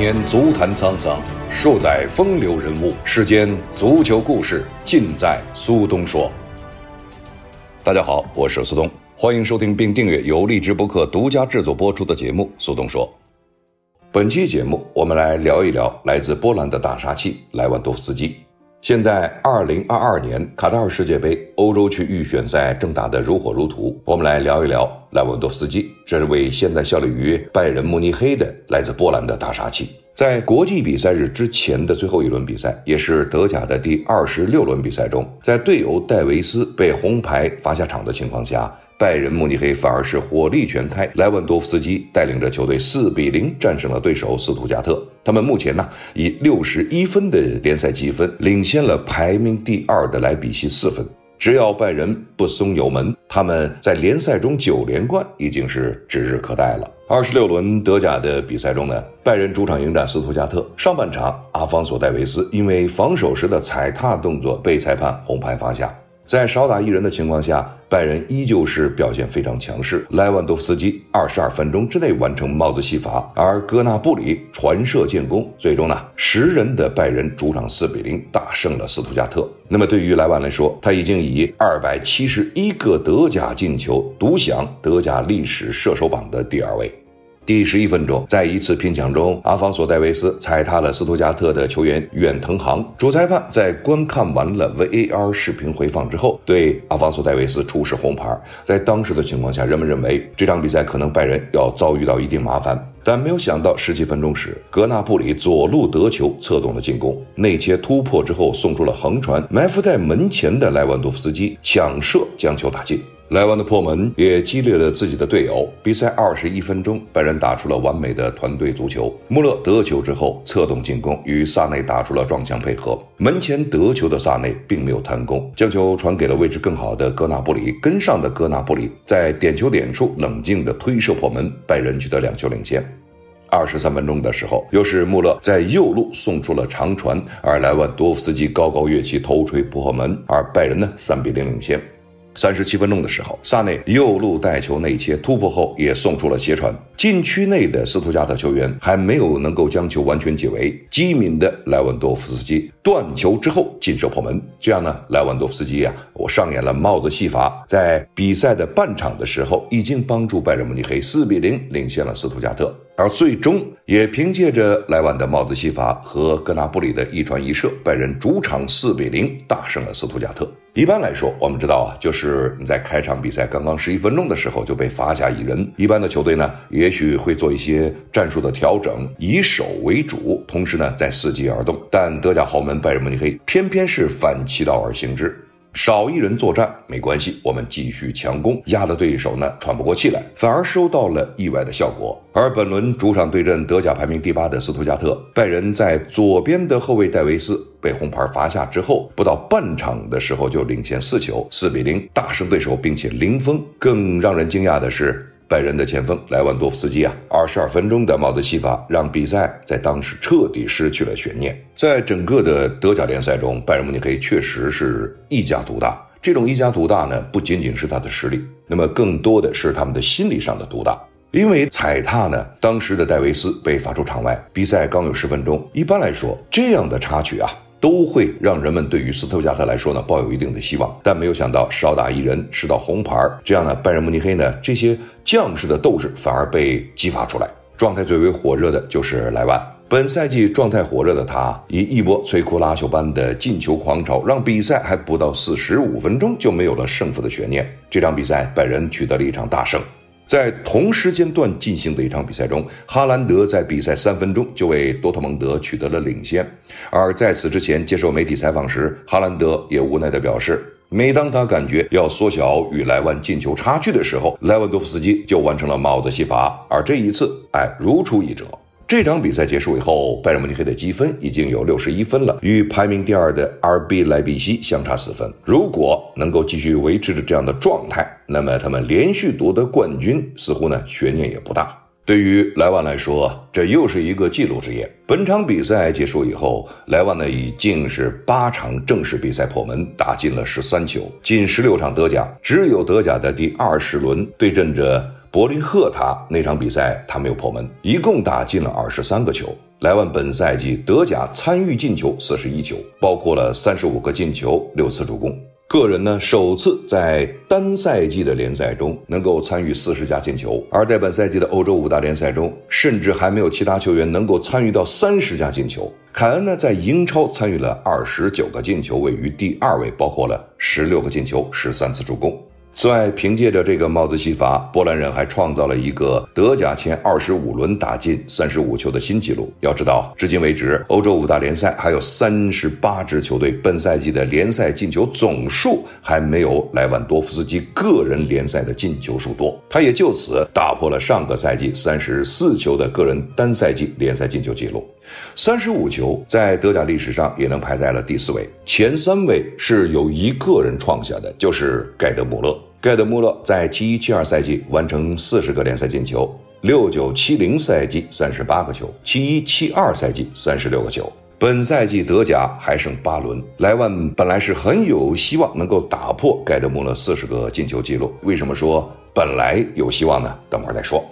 年足坛沧桑，数载风流人物。世间足球故事，尽在苏东说。大家好，我是苏东，欢迎收听并订阅由荔枝播客独家制作播出的节目《苏东说》。本期节目，我们来聊一聊来自波兰的大杀器莱万多夫斯基。现在，二零二二年卡塔尔世界杯欧洲区预选赛正打得如火如荼。我们来聊一聊莱万多斯基，这是位现在效力于拜仁慕尼黑的来自波兰的大杀器。在国际比赛日之前的最后一轮比赛，也是德甲的第二十六轮比赛中，在队友戴维斯被红牌罚下场的情况下。拜仁慕尼黑反而是火力全开，莱万多夫斯基带领着球队四比零战胜了对手斯图加特。他们目前呢以六十一分的联赛积分领先了排名第二的莱比锡四分。只要拜仁不松油门，他们在联赛中九连冠已经是指日可待了。二十六轮德甲的比赛中呢，拜仁主场迎战斯图加特，上半场阿方索戴维斯因为防守时的踩踏动作被裁判红牌罚下。在少打一人的情况下，拜仁依旧是表现非常强势。莱万多夫斯基二十二分钟之内完成帽子戏法，而戈纳布里传射建功，最终呢，十人的拜仁主场四比零大胜了斯图加特。那么对于莱万来说，他已经以二百七十一个德甲进球独享德甲历史射手榜的第二位。第十一分钟，在一次拼抢中，阿方索戴维斯踩踏了斯图加特的球员远藤航。主裁判在观看完了 VAR 视频回放之后，对阿方索戴维斯出示红牌。在当时的情况下，人们认为这场比赛可能拜仁要遭遇到一定麻烦，但没有想到十七分钟时，格纳布里左路得球，策动了进攻，内切突破之后送出了横传，埋伏在门前的莱万多夫斯基抢射将球打进。莱万的破门也激励了自己的队友。比赛二十一分钟，拜仁打出了完美的团队足球。穆勒得球之后策动进攻，与萨内打出了撞墙配合。门前得球的萨内并没有贪功，将球传给了位置更好的戈纳布里。跟上的戈纳布里在点球点处冷静地推射破门，拜仁取得两球领先。二十三分钟的时候，又是穆勒在右路送出了长传，而莱万多夫斯基高高跃起头锤破门，而拜仁呢三比零领先。三十七分钟的时候，萨内右路带球内切突破后，也送出了斜传。禁区内的斯图加特球员还没有能够将球完全解围，机敏的莱万多夫斯基断球之后劲射破门。这样呢，莱万多夫斯基呀，我上演了帽子戏法，在比赛的半场的时候，已经帮助拜仁慕尼黑四比零领先了斯图加特。而最终也凭借着莱万的帽子戏法和格纳布里的一传一射，拜仁主场四比零大胜了斯图加特。一般来说，我们知道啊，就是你在开场比赛刚刚十一分钟的时候就被罚下一人，一般的球队呢，也许会做一些战术的调整，以守为主，同时呢再伺机而动。但德甲豪门拜仁慕尼黑偏偏是反其道而行之。少一人作战没关系，我们继续强攻，压得对手呢喘不过气来，反而收到了意外的效果。而本轮主场对阵德甲排名第八的斯图加特，拜仁在左边的后卫戴维斯被红牌罚下之后，不到半场的时候就领先四球，四比零大胜对手，并且零封。更让人惊讶的是。拜仁的前锋莱万多夫斯基啊，二十二分钟的帽子戏法让比赛在当时彻底失去了悬念。在整个的德甲联赛中，拜仁慕尼黑确实是一家独大。这种一家独大呢，不仅仅是他的实力，那么更多的是他们的心理上的独大。因为踩踏呢，当时的戴维斯被罚出场外，比赛刚有十分钟。一般来说，这样的插曲啊。都会让人们对于斯图加特来说呢抱有一定的希望，但没有想到少打一人吃到红牌，这样呢拜仁慕尼黑呢这些将士的斗志反而被激发出来。状态最为火热的就是莱万，本赛季状态火热的他以一波摧枯拉朽般的进球狂潮，让比赛还不到四十五分钟就没有了胜负的悬念。这场比赛拜仁取得了一场大胜。在同时间段进行的一场比赛中，哈兰德在比赛三分钟就为多特蒙德取得了领先。而在此之前接受媒体采访时，哈兰德也无奈地表示，每当他感觉要缩小与莱万进球差距的时候，莱万多夫斯基就完成了帽子戏法。而这一次，哎，如出一辙。这场比赛结束以后，拜仁慕尼黑的积分已经有六十一分了，与排名第二的 RB 莱比锡相差四分。如果能够继续维持着这样的状态，那么他们连续夺得冠军，似乎呢悬念也不大。对于莱万来说，这又是一个记录之夜。本场比赛结束以后，莱万呢已经是八场正式比赛破门，打进了十三球，近十六场德甲，只有德甲的第二十轮对阵着。柏林赫塔那场比赛他没有破门，一共打进了二十三个球。莱万本赛季德甲参与进球四十一球，包括了三十五个进球、六次助攻。个人呢，首次在单赛季的联赛中能够参与四十加进球，而在本赛季的欧洲五大联赛中，甚至还没有其他球员能够参与到三十加进球。凯恩呢，在英超参与了二十九个进球，位于第二位，包括了十六个进球、十三次助攻。此外，凭借着这个帽子戏法，波兰人还创造了一个德甲前二十五轮打进三十五球的新纪录。要知道，至今为止，欧洲五大联赛还有三十八支球队本赛季的联赛进球总数还没有莱万多夫斯基个人联赛的进球数多。他也就此打破了上个赛季三十四球的个人单赛季联赛进球纪录。三十五球在德甲历史上也能排在了第四位，前三位是由一个人创下的，就是盖德穆勒。盖德穆勒在七一七二赛季完成四十个联赛进球，六九七零赛季三十八个球，七一七二赛季三十六个球。本赛季德甲还剩八轮，莱万本来是很有希望能够打破盖德穆勒四十个进球纪录。为什么说本来有希望呢？等会儿再说。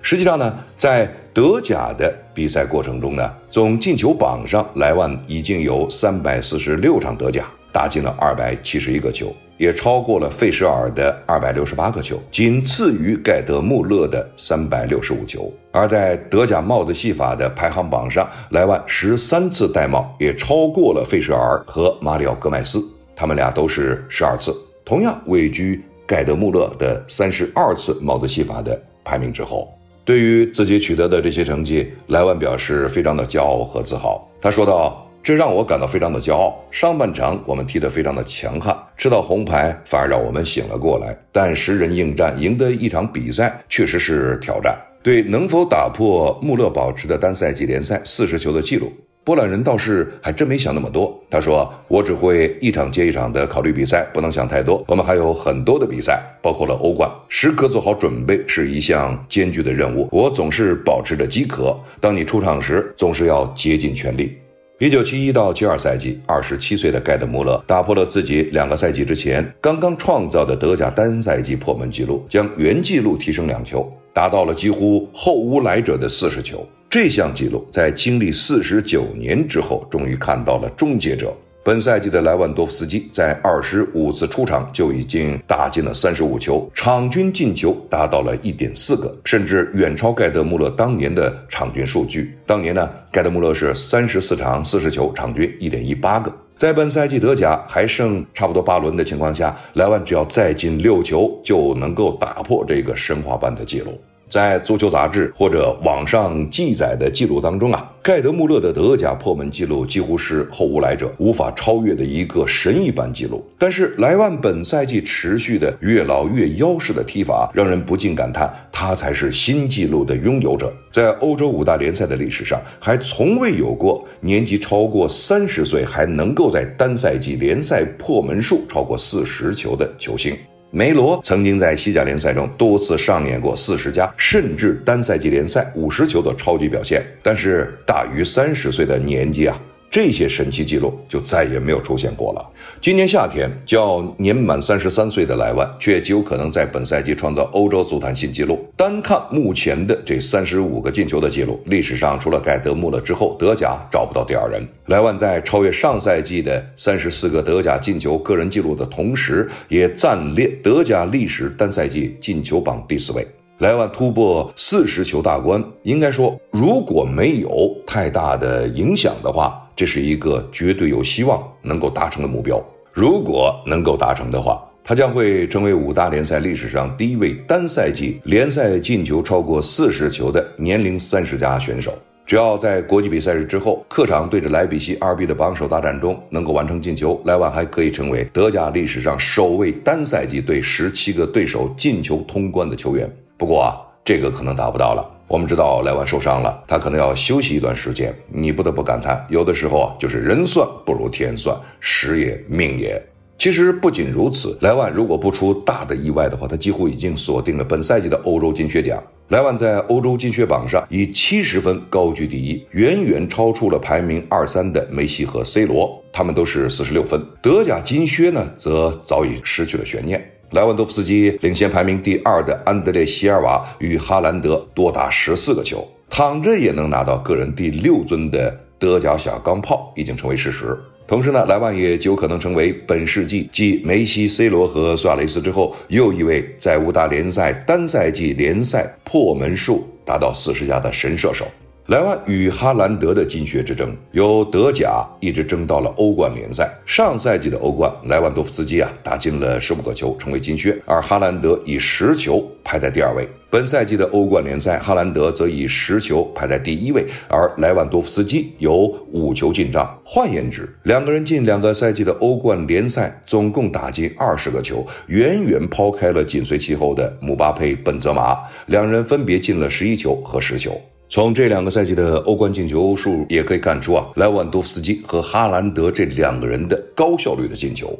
实际上呢，在德甲的比赛过程中呢，总进球榜上，莱万已经有三百四十六场德甲打进了二百七十一个球，也超过了费舍尔的二百六十八个球，仅次于盖德穆勒的三百六十五球。而在德甲帽子戏法的排行榜上，莱万十三次戴帽，也超过了费舍尔和马里奥戈麦斯，他们俩都是十二次，同样位居盖德穆勒的三十二次帽子戏法的排名之后。对于自己取得的这些成绩，莱万表示非常的骄傲和自豪。他说道：“这让我感到非常的骄傲。上半场我们踢得非常的强悍，吃到红牌反而让我们醒了过来。但十人应战赢得一场比赛确实是挑战。对能否打破穆勒保持的单赛季联赛四十球的记录。”波兰人倒是还真没想那么多。他说：“我只会一场接一场的考虑比赛，不能想太多。我们还有很多的比赛，包括了欧冠，时刻做好准备是一项艰巨的任务。我总是保持着饥渴。当你出场时，总是要竭尽全力。”一九七一到七二赛季，二十七岁的盖德穆勒打破了自己两个赛季之前刚刚创造的德甲单赛季破门纪录，将原纪录提升两球，达到了几乎后无来者的四十球。这项纪录在经历四十九年之后，终于看到了终结者。本赛季的莱万多夫斯基在二十五次出场就已经打进了三十五球，场均进球达到了一点四个，甚至远超盖德穆勒当年的场均数据。当年呢，盖德穆勒是三十四场四十球，场均一点一八个。在本赛季德甲还剩差不多八轮的情况下，莱万只要再进六球，就能够打破这个神话般的记录。在足球杂志或者网上记载的记录当中啊，盖德穆勒的德甲破门记录几乎是后无来者，无法超越的一个神一般记录。但是莱万本赛季持续的越老越妖式的踢法，让人不禁感叹，他才是新纪录的拥有者。在欧洲五大联赛的历史上，还从未有过年纪超过三十岁还能够在单赛季联赛破门数超过四十球的球星。梅罗曾经在西甲联赛中多次上演过四十加，甚至单赛季联赛五十球的超级表现，但是大于三十岁的年纪啊。这些神奇记录就再也没有出现过了。今年夏天，较年满三十三岁的莱万却极有可能在本赛季创造欧洲足坛新纪录。单看目前的这三十五个进球的记录，历史上除了盖德穆勒之后，德甲找不到第二人。莱万在超越上赛季的三十四个德甲进球个人纪录的同时，也暂列德甲历史单赛季进球榜第四位。莱万突破四十球大关，应该说，如果没有太大的影响的话。这是一个绝对有希望能够达成的目标。如果能够达成的话，他将会成为五大联赛历史上第一位单赛季联赛进球超过四十球的年龄三十加选手。只要在国际比赛日之后，客场对着莱比锡二 B 的榜首大战中能够完成进球，莱万还可以成为德甲历史上首位单赛季对十七个对手进球通关的球员。不过啊，这个可能达不到了。我们知道莱万受伤了，他可能要休息一段时间。你不得不感叹，有的时候啊，就是人算不如天算，时也命也。其实不仅如此，莱万如果不出大的意外的话，他几乎已经锁定了本赛季的欧洲金靴奖。莱万在欧洲金靴榜上以七十分高居第一，远远超出了排名二三的梅西和 C 罗，他们都是四十六分。德甲金靴呢，则早已失去了悬念。莱万多夫斯基领先排名第二的安德烈·席尔瓦与哈兰德多达十四个球。躺着也能拿到个人第六尊的德甲小钢炮已经成为事实。同时呢，莱万也极有可能成为本世纪继梅西、C 罗和苏亚雷斯之后，又一位在五大联赛单赛季联赛破门数达到四十加的神射手。莱万与哈兰德的金靴之争，由德甲一直争到了欧冠联赛。上赛季的欧冠，莱万多夫斯基啊打进了十五个球，成为金靴，而哈兰德以十球排在第二位。本赛季的欧冠联赛，哈兰德则以十球排在第一位，而莱万多夫斯基有五球进账。换言之，两个人近两个赛季的欧冠联赛总共打进二十个球，远远抛开了紧随其后的姆巴佩、本泽马，两人分别进了十一球和十球。从这两个赛季的欧冠进球数也可以看出啊，莱万多夫斯基和哈兰德这两个人的高效率的进球。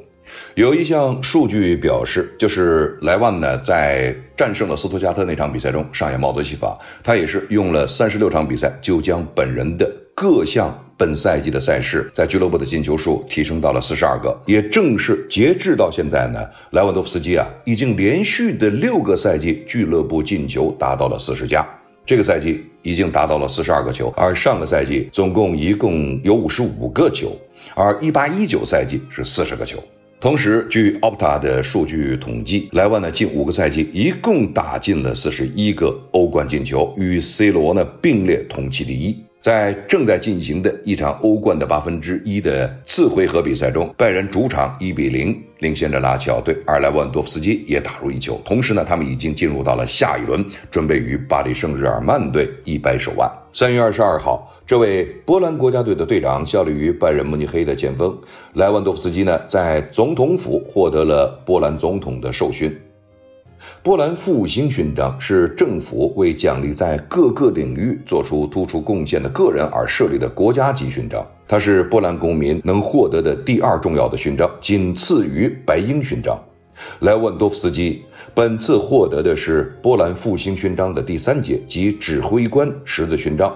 有一项数据表示，就是莱万呢在战胜了斯图加特那场比赛中上演帽子戏法，他也是用了三十六场比赛就将本人的各项本赛季的赛事在俱乐部的进球数提升到了四十二个。也正是截至到现在呢，莱万多夫斯基啊已经连续的六个赛季俱乐部进球达到了四十加。这个赛季已经达到了四十二个球，而上个赛季总共一共有五十五个球，而一八一九赛季是四十个球。同时，据 Opta 的数据统计，莱万呢近五个赛季一共打进了四十一个欧冠进球，与 C 罗呢并列同期第一。在正在进行的一场欧冠的八分之一的次回合比赛中，拜仁主场一比零领先着拉齐奥队，而莱万多夫斯基也打入一球。同时呢，他们已经进入到了下一轮，准备与巴黎圣日耳曼队一掰手腕。三月二十二号，这位波兰国家队的队长效力于拜仁慕尼黑的前锋莱万多夫斯基呢，在总统府获得了波兰总统的授勋。波兰复兴勋章是政府为奖励在各个领域做出突出贡献的个人而设立的国家级勋章，它是波兰公民能获得的第二重要的勋章，仅次于白鹰勋章。莱万多夫斯基本次获得的是波兰复兴勋章的第三节及指挥官十字勋章。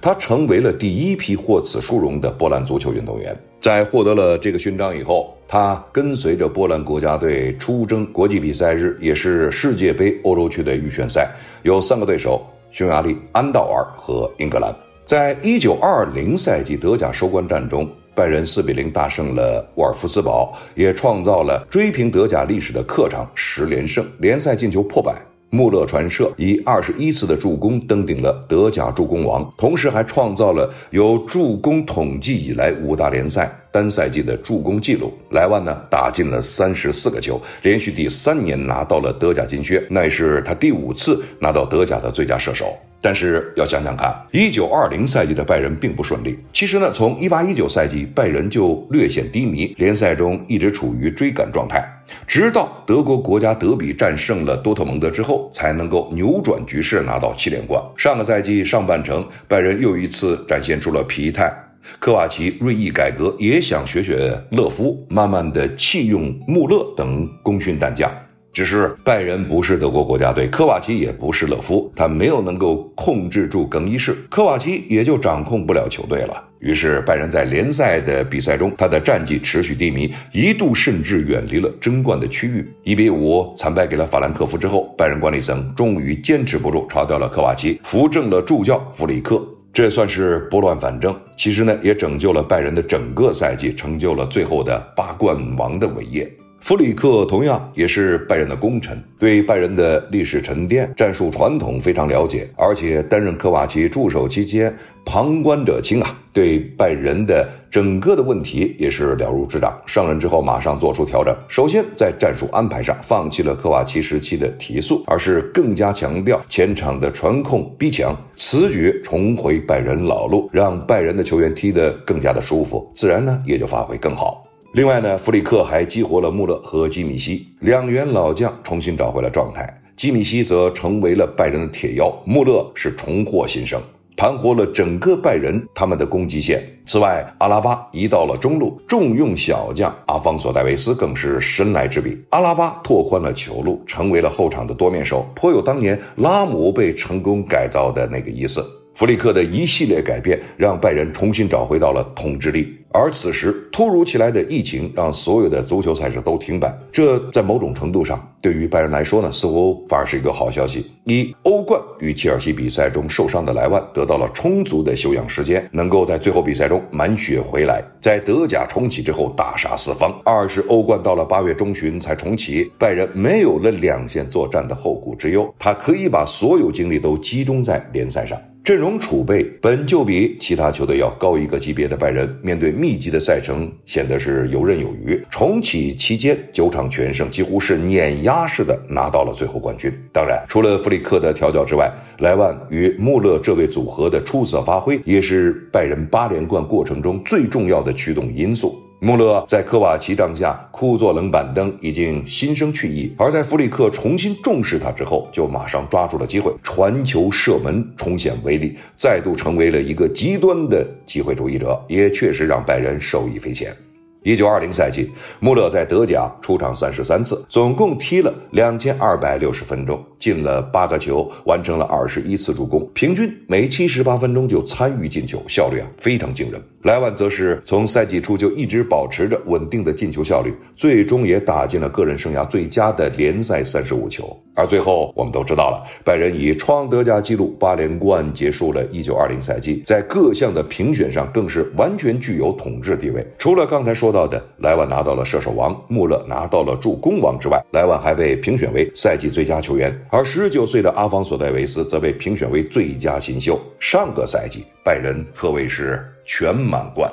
他成为了第一批获此殊荣的波兰足球运动员。在获得了这个勋章以后，他跟随着波兰国家队出征国际比赛日，也是世界杯欧洲区的预选赛，有三个对手：匈牙利、安道尔和英格兰。在一九二零赛季德甲收官战中，拜仁四比零大胜了沃尔夫斯堡，也创造了追平德甲历史的客场十连胜，联赛进球破百。穆勒传射以二十一次的助攻登顶了德甲助攻王，同时还创造了有助攻统计以来五大联赛单赛季的助攻纪录。莱万呢打进了三十四个球，连续第三年拿到了德甲金靴，那也是他第五次拿到德甲的最佳射手。但是要想想看，一九二零赛季的拜仁并不顺利。其实呢，从一八一九赛季拜仁就略显低迷，联赛中一直处于追赶状态，直到德国国家德比战胜了多特蒙德之后，才能够扭转局势，拿到七连冠。上个赛季上半程，拜仁又一次展现出了疲态，科瓦奇锐意改革，也想学学勒夫，慢慢的弃用穆勒等功勋战将。只是拜仁不是德国国家队，科瓦奇也不是勒夫，他没有能够控制住更衣室，科瓦奇也就掌控不了球队了。于是拜仁在联赛的比赛中，他的战绩持续低迷，一度甚至远离了争冠的区域。一比五惨败给了法兰克福之后，拜仁管理层终于坚持不住，炒掉了科瓦奇，扶正了助教弗里克，这算是拨乱反正。其实呢，也拯救了拜仁的整个赛季，成就了最后的八冠王的伟业。弗里克同样也是拜仁的功臣，对拜仁的历史沉淀、战术传统非常了解，而且担任科瓦奇助手期间，旁观者清啊，对拜仁的整个的问题也是了如指掌。上任之后马上做出调整，首先在战术安排上放弃了科瓦奇时期的提速，而是更加强调前场的传控逼抢，此举重回拜仁老路，让拜仁的球员踢得更加的舒服，自然呢也就发挥更好。另外呢，弗里克还激活了穆勒和基米希两员老将，重新找回了状态。基米希则成为了拜仁的铁腰，穆勒是重获新生，盘活了整个拜仁他们的攻击线。此外，阿拉巴移到了中路，重用小将阿方索戴维斯更是神来之笔。阿拉巴拓宽了球路，成为了后场的多面手，颇有当年拉姆被成功改造的那个意思。弗里克的一系列改变，让拜仁重新找回到了统治力。而此时突如其来的疫情让所有的足球赛事都停摆，这在某种程度上对于拜仁来说呢，似乎反而是一个好消息。一欧冠与切尔西比赛中受伤的莱万得到了充足的休养时间，能够在最后比赛中满血回来，在德甲重启之后大杀四方。二是欧冠到了八月中旬才重启，拜仁没有了两线作战的后顾之忧，他可以把所有精力都集中在联赛上。阵容储备本就比其他球队要高一个级别的拜仁，面对密集的赛程显得是游刃有余。重启期间九场全胜，几乎是碾压式的拿到了最后冠军。当然，除了弗里克的调教之外，莱万与穆勒这位组合的出色发挥，也是拜仁八连冠过程中最重要的驱动因素。穆勒在科瓦奇帐下枯坐冷板凳，已经心生去意；而在弗里克重新重视他之后，就马上抓住了机会，传球射门，重现威力，再度成为了一个极端的机会主义者，也确实让拜仁受益匪浅。一九二零赛季，穆勒在德甲出场三十三次，总共踢了两千二百六十分钟，进了八个球，完成了二十一次助攻，平均每七十八分钟就参与进球，效率啊非常惊人。莱万则是从赛季初就一直保持着稳定的进球效率，最终也打进了个人生涯最佳的联赛三十五球。而最后，我们都知道了，拜仁以创德甲纪录八连冠结束了一九二零赛季，在各项的评选上更是完全具有统治地位。除了刚才说到的莱万拿到了射手王，穆勒拿到了助攻王之外，莱万还被评选为赛季最佳球员，而十九岁的阿方索·戴维斯则被评选为最佳新秀。上个赛季，拜仁可谓是。全满贯。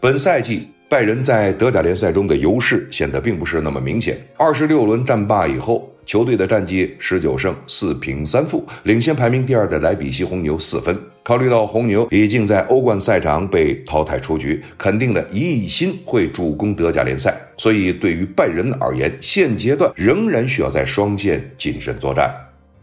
本赛季拜仁在德甲联赛中的优势显得并不是那么明显。二十六轮战罢以后，球队的战绩十九胜四平三负，领先排名第二的莱比锡红牛四分。考虑到红牛已经在欧冠赛场被淘汰出局，肯定的一心会主攻德甲联赛，所以对于拜仁而言，现阶段仍然需要在双线谨慎作战。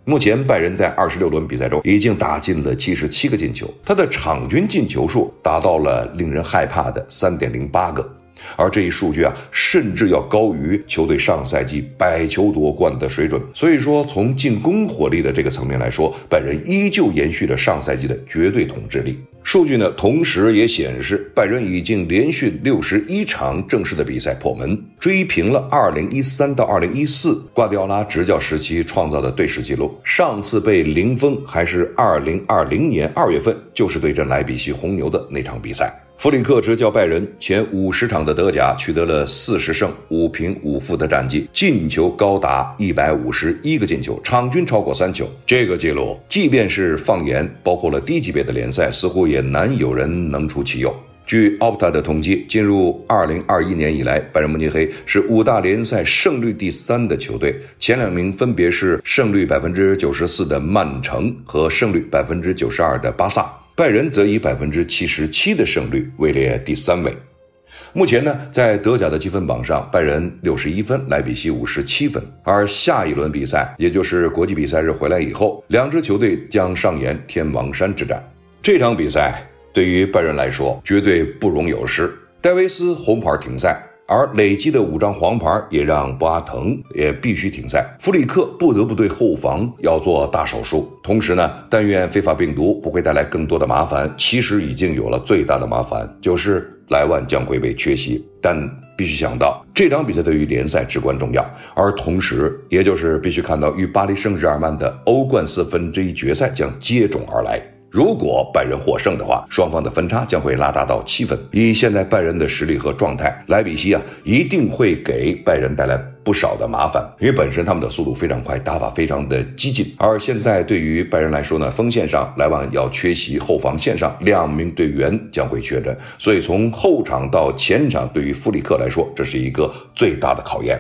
目前，拜仁在二十六轮比赛中已经打进了七十七个进球，他的场均进球数达到了令人害怕的三点零八个，而这一数据啊，甚至要高于球队上赛季百球夺冠的水准。所以说，从进攻火力的这个层面来说，拜仁依旧延续了上赛季的绝对统治力。数据呢，同时也显示，拜仁已经连续六十一场正式的比赛破门，追平了二零一三到二零一四瓜迪奥拉执教时期创造的队史纪录。上次被零封还是二零二零年二月份，就是对阵莱比锡红牛的那场比赛。弗里克执教拜仁前五十场的德甲取得了四十胜五平五负的战绩，进球高达一百五十一个进球，场均超过三球。这个记录，即便是放眼包括了低级别的联赛，似乎也难有人能出其右。据 Opta 的统计，进入二零二一年以来，拜仁慕尼黑是五大联赛胜率第三的球队，前两名分别是胜率百分之九十四的曼城和胜率百分之九十二的巴萨。拜仁则以百分之七十七的胜率位列第三位。目前呢，在德甲的积分榜上，拜仁六十一分，莱比锡五十七分。而下一轮比赛，也就是国际比赛日回来以后，两支球队将上演天王山之战。这场比赛对于拜仁来说，绝对不容有失。戴维斯红牌停赛。而累积的五张黄牌也让博阿滕也必须停赛，弗里克不得不对后防要做大手术。同时呢，但愿非法病毒不会带来更多的麻烦。其实已经有了最大的麻烦，就是莱万将会被缺席。但必须想到，这场比赛对于联赛至关重要，而同时，也就是必须看到与巴黎圣日耳曼的欧冠四分之一决赛将接踵而来。如果拜仁获胜的话，双方的分差将会拉大到七分。以现在拜仁的实力和状态，莱比锡啊一定会给拜仁带来不少的麻烦，因为本身他们的速度非常快，打法非常的激进。而现在对于拜仁来说呢，锋线上莱万要缺席，后防线上两名队员将会确诊，所以从后场到前场，对于弗里克来说，这是一个最大的考验。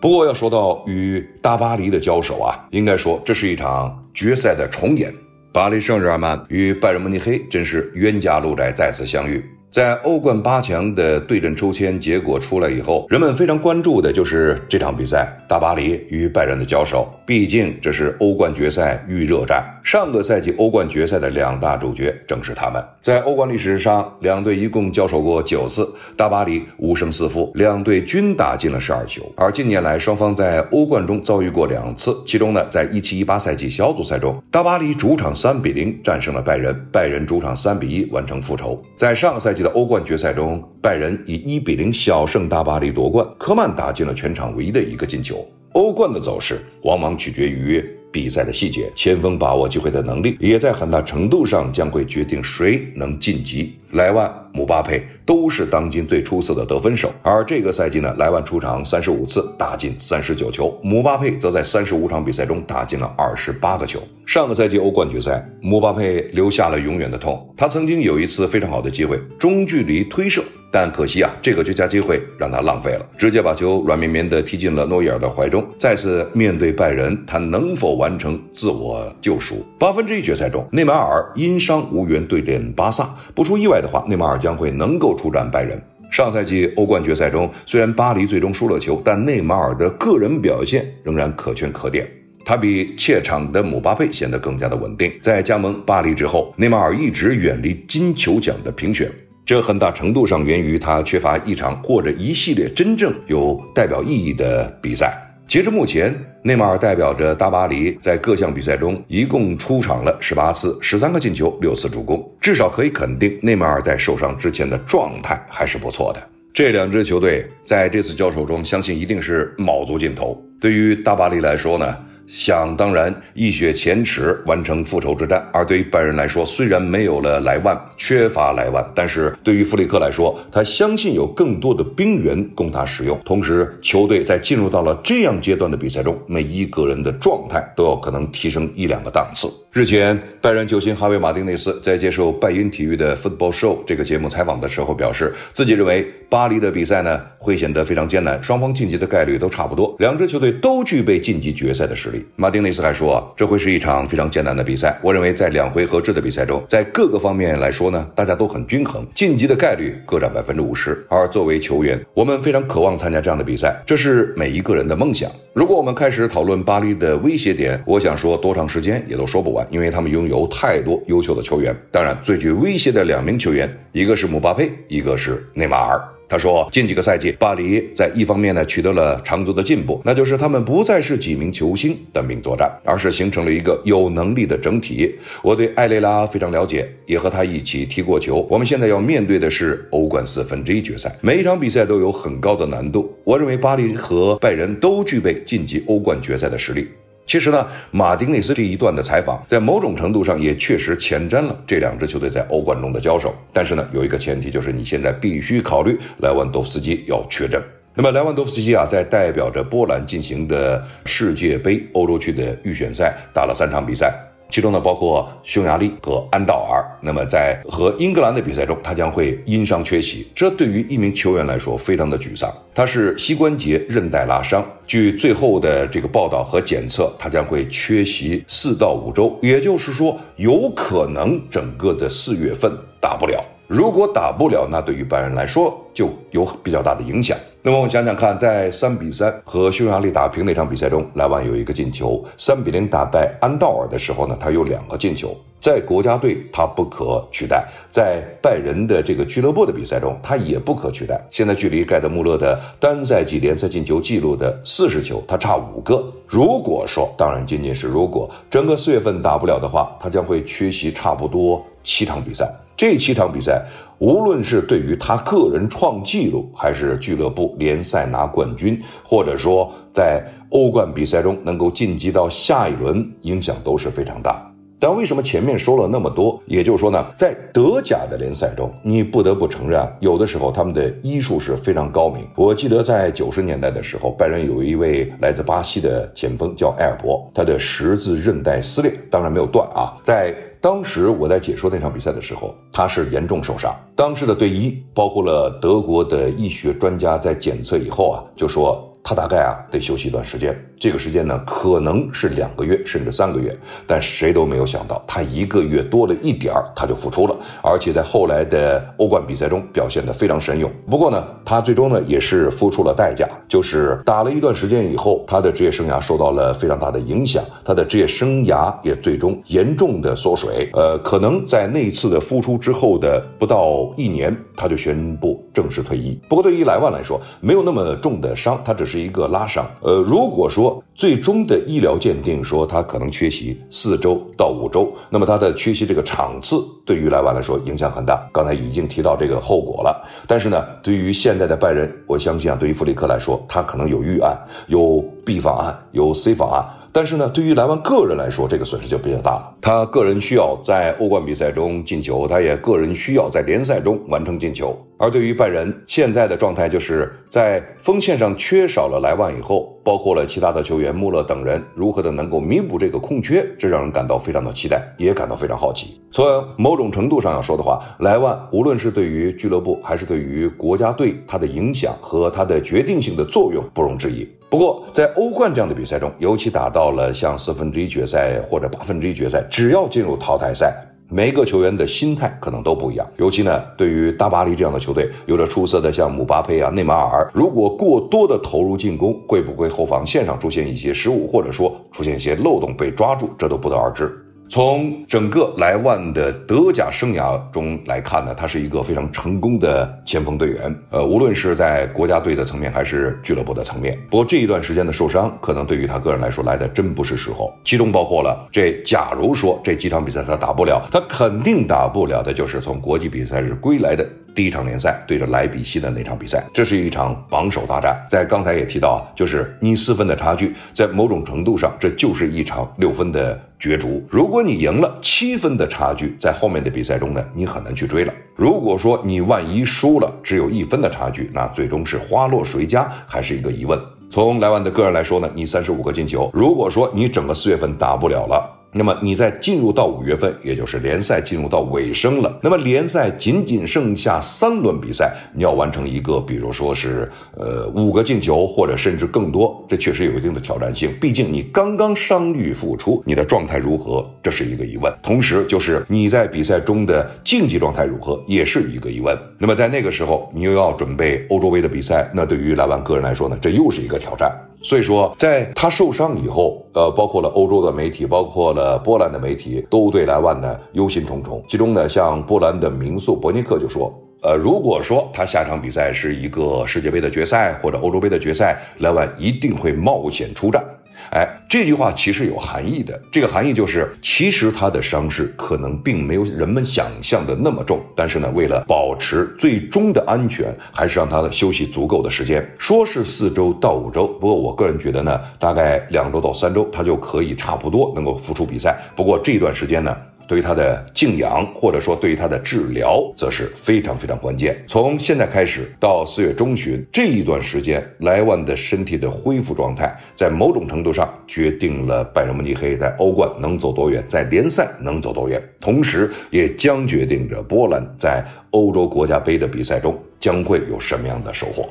不过要说到与大巴黎的交手啊，应该说这是一场决赛的重演。巴黎圣日耳曼与拜仁慕尼黑真是冤家路窄，再次相遇。在欧冠八强的对阵抽签结果出来以后，人们非常关注的就是这场比赛——大巴黎与拜仁的交手。毕竟这是欧冠决赛预热战。上个赛季欧冠决赛的两大主角正是他们。在欧冠历史上，两队一共交手过九次，大巴黎五胜四负，两队均打进了十二球。而近年来，双方在欧冠中遭遇过两次，其中呢，在一七一八赛季小组赛中，大巴黎主场三比零战胜了拜仁，拜仁主场三比一完成复仇。在上个赛季。季的欧冠决赛中，拜仁以一比零小胜大巴黎夺冠，科曼打进了全场唯一的一个进球。欧冠的走势往往取决于。比赛的细节，前锋把握机会的能力，也在很大程度上将会决定谁能晋级。莱万、姆巴佩都是当今最出色的得分手，而这个赛季呢，莱万出场三十五次，打进三十九球；姆巴佩则在三十五场比赛中打进了二十八个球。上个赛季欧冠决赛，姆巴佩留下了永远的痛。他曾经有一次非常好的机会，中距离推射。但可惜啊，这个绝佳机会让他浪费了，直接把球软绵绵的踢进了诺伊尔的怀中。再次面对拜仁，他能否完成自我救赎？八分之一决赛中，内马尔因伤无缘对阵巴萨。不出意外的话，内马尔将会能够出战拜仁。上赛季欧冠决赛中，虽然巴黎最终输了球，但内马尔的个人表现仍然可圈可点。他比怯场的姆巴佩显得更加的稳定。在加盟巴黎之后，内马尔一直远离金球奖的评选。这很大程度上源于他缺乏一场或者一系列真正有代表意义的比赛。截至目前，内马尔代表着大巴黎在各项比赛中一共出场了十八次，十三个进球，六次助攻。至少可以肯定，内马尔在受伤之前的状态还是不错的。这两支球队在这次交手中，相信一定是卯足劲头。对于大巴黎来说呢？想当然，一雪前耻，完成复仇之战。而对于拜仁来说，虽然没有了莱万，缺乏莱万，但是对于弗里克来说，他相信有更多的兵源供他使用。同时，球队在进入到了这样阶段的比赛中，每一个人的状态都有可能提升一两个档次。日前，拜仁球星哈维·马丁内斯在接受拜因体育的 Football Show 这个节目采访的时候表示，自己认为巴黎的比赛呢会显得非常艰难，双方晋级的概率都差不多，两支球队都具备晋级决赛的实力。马丁内斯还说，这会是一场非常艰难的比赛。我认为，在两回合制的比赛中，在各个方面来说呢，大家都很均衡，晋级的概率各占百分之五十。而作为球员，我们非常渴望参加这样的比赛，这是每一个人的梦想。如果我们开始讨论巴黎的威胁点，我想说多长时间也都说不完，因为他们拥有太多优秀的球员。当然，最具威胁的两名球员，一个是姆巴佩，一个是内马尔。他说，近几个赛季，巴黎在一方面呢取得了长足的进步，那就是他们不再是几名球星单兵作战，而是形成了一个有能力的整体。我对埃雷拉非常了解，也和他一起踢过球。我们现在要面对的是欧冠四分之一决赛，每一场比赛都有很高的难度。我认为巴黎和拜仁都具备晋级欧冠决赛的实力。其实呢，马丁内斯这一段的采访，在某种程度上也确实前瞻了这两支球队在欧冠中的交手。但是呢，有一个前提，就是你现在必须考虑莱万多夫斯基要缺阵。那么莱万多夫斯基啊，在代表着波兰进行的世界杯欧洲区的预选赛打了三场比赛。其中呢，包括匈牙利和安道尔。那么在和英格兰的比赛中，他将会因伤缺席，这对于一名球员来说非常的沮丧。他是膝关节韧带拉伤，据最后的这个报道和检测，他将会缺席四到五周，也就是说，有可能整个的四月份打不了。如果打不了，那对于拜仁来说就有比较大的影响。那么我们想想看，在三比三和匈牙利打平那场比赛中，莱万有一个进球；三比零打败安道尔的时候呢，他有两个进球。在国家队他不可取代，在拜仁的这个俱乐部的比赛中，他也不可取代。现在距离盖德穆勒的单赛季联赛进球记录的四十球，他差五个。如果说，当然仅仅是如果，整个四月份打不了的话，他将会缺席差不多七场比赛。这七场比赛，无论是对于他个人创纪录，还是俱乐部联赛拿冠军，或者说在欧冠比赛中能够晋级到下一轮，影响都是非常大。但为什么前面说了那么多？也就是说呢，在德甲的联赛中，你不得不承认，有的时候他们的医术是非常高明。我记得在九十年代的时候，拜仁有一位来自巴西的前锋叫埃尔伯，他的十字韧带撕裂，当然没有断啊，在。当时我在解说那场比赛的时候，他是严重受伤。当时的队医包括了德国的医学专家，在检测以后啊，就说。他大概啊得休息一段时间，这个时间呢可能是两个月甚至三个月，但谁都没有想到，他一个月多了一点他就复出了，而且在后来的欧冠比赛中表现得非常神勇。不过呢，他最终呢也是付出了代价，就是打了一段时间以后，他的职业生涯受到了非常大的影响，他的职业生涯也最终严重的缩水。呃，可能在那一次的复出之后的不到一年，他就宣布正式退役。不过对于莱万来说，没有那么重的伤，他只是。一个拉伤。呃，如果说最终的医疗鉴定说他可能缺席四周到五周，那么他的缺席这个场次对于莱万来说影响很大。刚才已经提到这个后果了。但是呢，对于现在的拜仁，我相信啊，对于弗里克来说，他可能有预案，有 B 方案，有 C 方案。但是呢，对于莱万个人来说，这个损失就比较大了。他个人需要在欧冠比赛中进球，他也个人需要在联赛中完成进球。而对于拜仁现在的状态，就是在锋线上缺少了莱万以后，包括了其他的球员穆勒等人如何的能够弥补这个空缺，这让人感到非常的期待，也感到非常好奇。从某种程度上要说的话，莱万无论是对于俱乐部还是对于国家队，他的影响和他的决定性的作用不容置疑。不过，在欧冠这样的比赛中，尤其打到了像四分之一决赛或者八分之一决赛，只要进入淘汰赛，每个球员的心态可能都不一样。尤其呢，对于大巴黎这样的球队，有着出色的像姆巴佩啊、内马尔，如果过多的投入进攻，会不会后防线上出现一些失误，或者说出现一些漏洞被抓住，这都不得而知。从整个莱万的德甲生涯中来看呢，他是一个非常成功的前锋队员。呃，无论是在国家队的层面还是俱乐部的层面。不过这一段时间的受伤，可能对于他个人来说来的真不是时候。其中包括了这，假如说这几场比赛他打不了，他肯定打不了的就是从国际比赛日归来的。第一场联赛对着莱比锡的那场比赛，这是一场榜首大战。在刚才也提到啊，就是你四分的差距，在某种程度上，这就是一场六分的角逐。如果你赢了，七分的差距，在后面的比赛中呢，你很难去追了。如果说你万一输了，只有一分的差距，那最终是花落谁家，还是一个疑问。从莱万的个人来说呢，你三十五个进球，如果说你整个四月份打不了了。那么你在进入到五月份，也就是联赛进入到尾声了。那么联赛仅仅剩下三轮比赛，你要完成一个，比如说是呃五个进球，或者甚至更多，这确实有一定的挑战性。毕竟你刚刚伤愈复出，你的状态如何，这是一个疑问。同时，就是你在比赛中的竞技状态如何，也是一个疑问。那么在那个时候，你又要准备欧洲杯的比赛，那对于莱万个人来说呢，这又是一个挑战。所以说，在他受伤以后，呃，包括了欧洲的媒体，包括了波兰的媒体，都对莱万呢忧心忡忡。其中呢，像波兰的名宿伯尼克就说，呃，如果说他下场比赛是一个世界杯的决赛或者欧洲杯的决赛，莱万一定会冒险出战。哎，这句话其实有含义的。这个含义就是，其实他的伤势可能并没有人们想象的那么重，但是呢，为了保持最终的安全，还是让他休息足够的时间。说是四周到五周，不过我个人觉得呢，大概两周到三周，他就可以差不多能够复出比赛。不过这段时间呢。对于他的静养，或者说对于他的治疗，则是非常非常关键。从现在开始到四月中旬这一段时间，莱万的身体的恢复状态，在某种程度上决定了拜仁慕尼黑在欧冠能走多远，在联赛能走多远，同时也将决定着波兰在欧洲国家杯的比赛中将会有什么样的收获。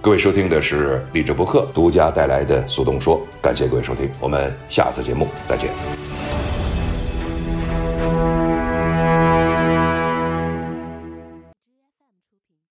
各位收听的是励志博客独家带来的速动说，感谢各位收听，我们下次节目再见。